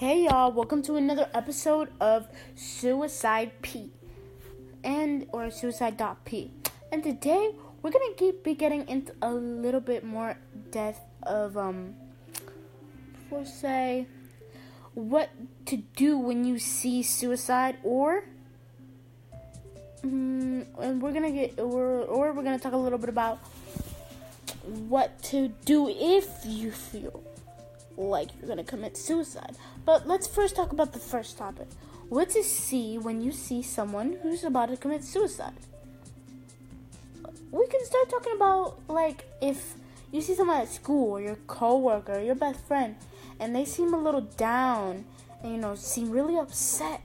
Hey y'all, welcome to another episode of Suicide P and or Suicide.p. And today we're gonna keep be getting into a little bit more depth of um for say what to do when you see suicide or mm, and we're gonna get or or we're gonna talk a little bit about what to do if you feel like you're gonna commit suicide. But let's first talk about the first topic. What to see when you see someone who's about to commit suicide? We can start talking about like if you see someone at school or your coworker or your best friend and they seem a little down and you know seem really upset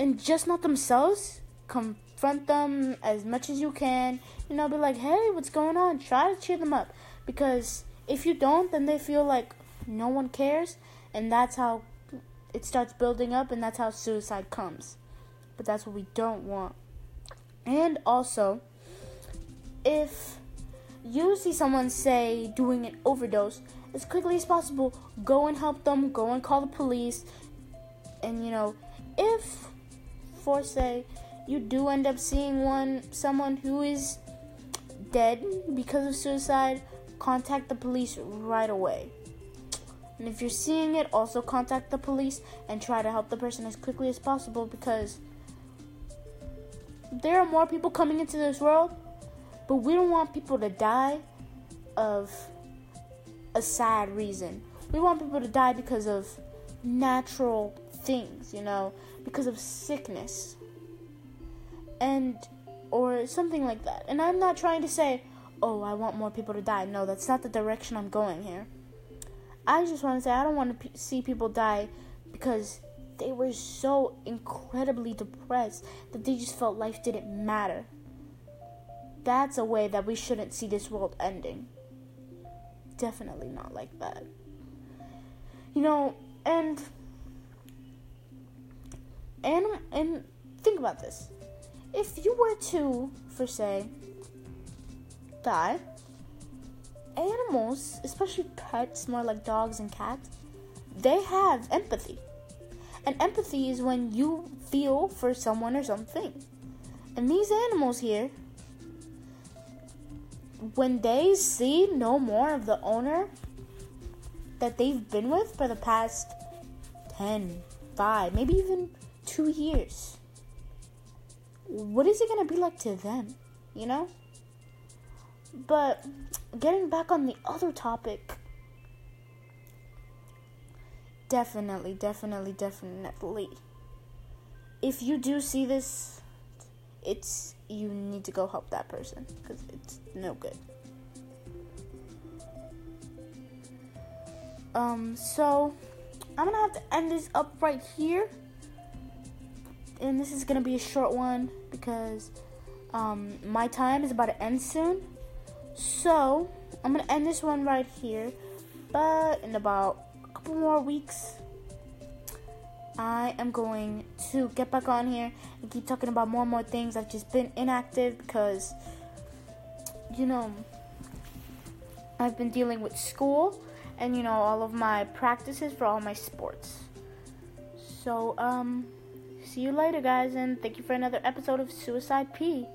and just not themselves, confront them as much as you can. You know, be like, hey, what's going on? Try to cheer them up because if you don't, then they feel like no one cares, and that's how it starts building up, and that's how suicide comes. But that's what we don't want. And also, if you see someone say doing an overdose, as quickly as possible, go and help them, go and call the police. And you know, if for say you do end up seeing one someone who is dead because of suicide, contact the police right away. And if you're seeing it, also contact the police and try to help the person as quickly as possible because there are more people coming into this world, but we don't want people to die of a sad reason. We want people to die because of natural things, you know, because of sickness. And or something like that. And I'm not trying to say, "Oh, I want more people to die." No, that's not the direction I'm going here. I just want to say I don't want to p- see people die because they were so incredibly depressed that they just felt life didn't matter. That's a way that we shouldn't see this world ending. Definitely not like that. You know, and and and think about this. If you were to, for say, die, animals, especially pets, more like dogs and cats, they have empathy. And empathy is when you feel for someone or something. And these animals here, when they see no more of the owner that they've been with for the past 10, 5, maybe even 2 years, what is it going to be like to them? You know? But getting back on the other topic, definitely, definitely, definitely. If you do see this, it's you need to go help that person because it's no good. Um, so I'm gonna have to end this up right here, and this is gonna be a short one because um, my time is about to end soon. So, I'm going to end this one right here. But in about a couple more weeks, I am going to get back on here and keep talking about more and more things. I've just been inactive because, you know, I've been dealing with school and, you know, all of my practices for all my sports. So, um, see you later, guys, and thank you for another episode of Suicide P.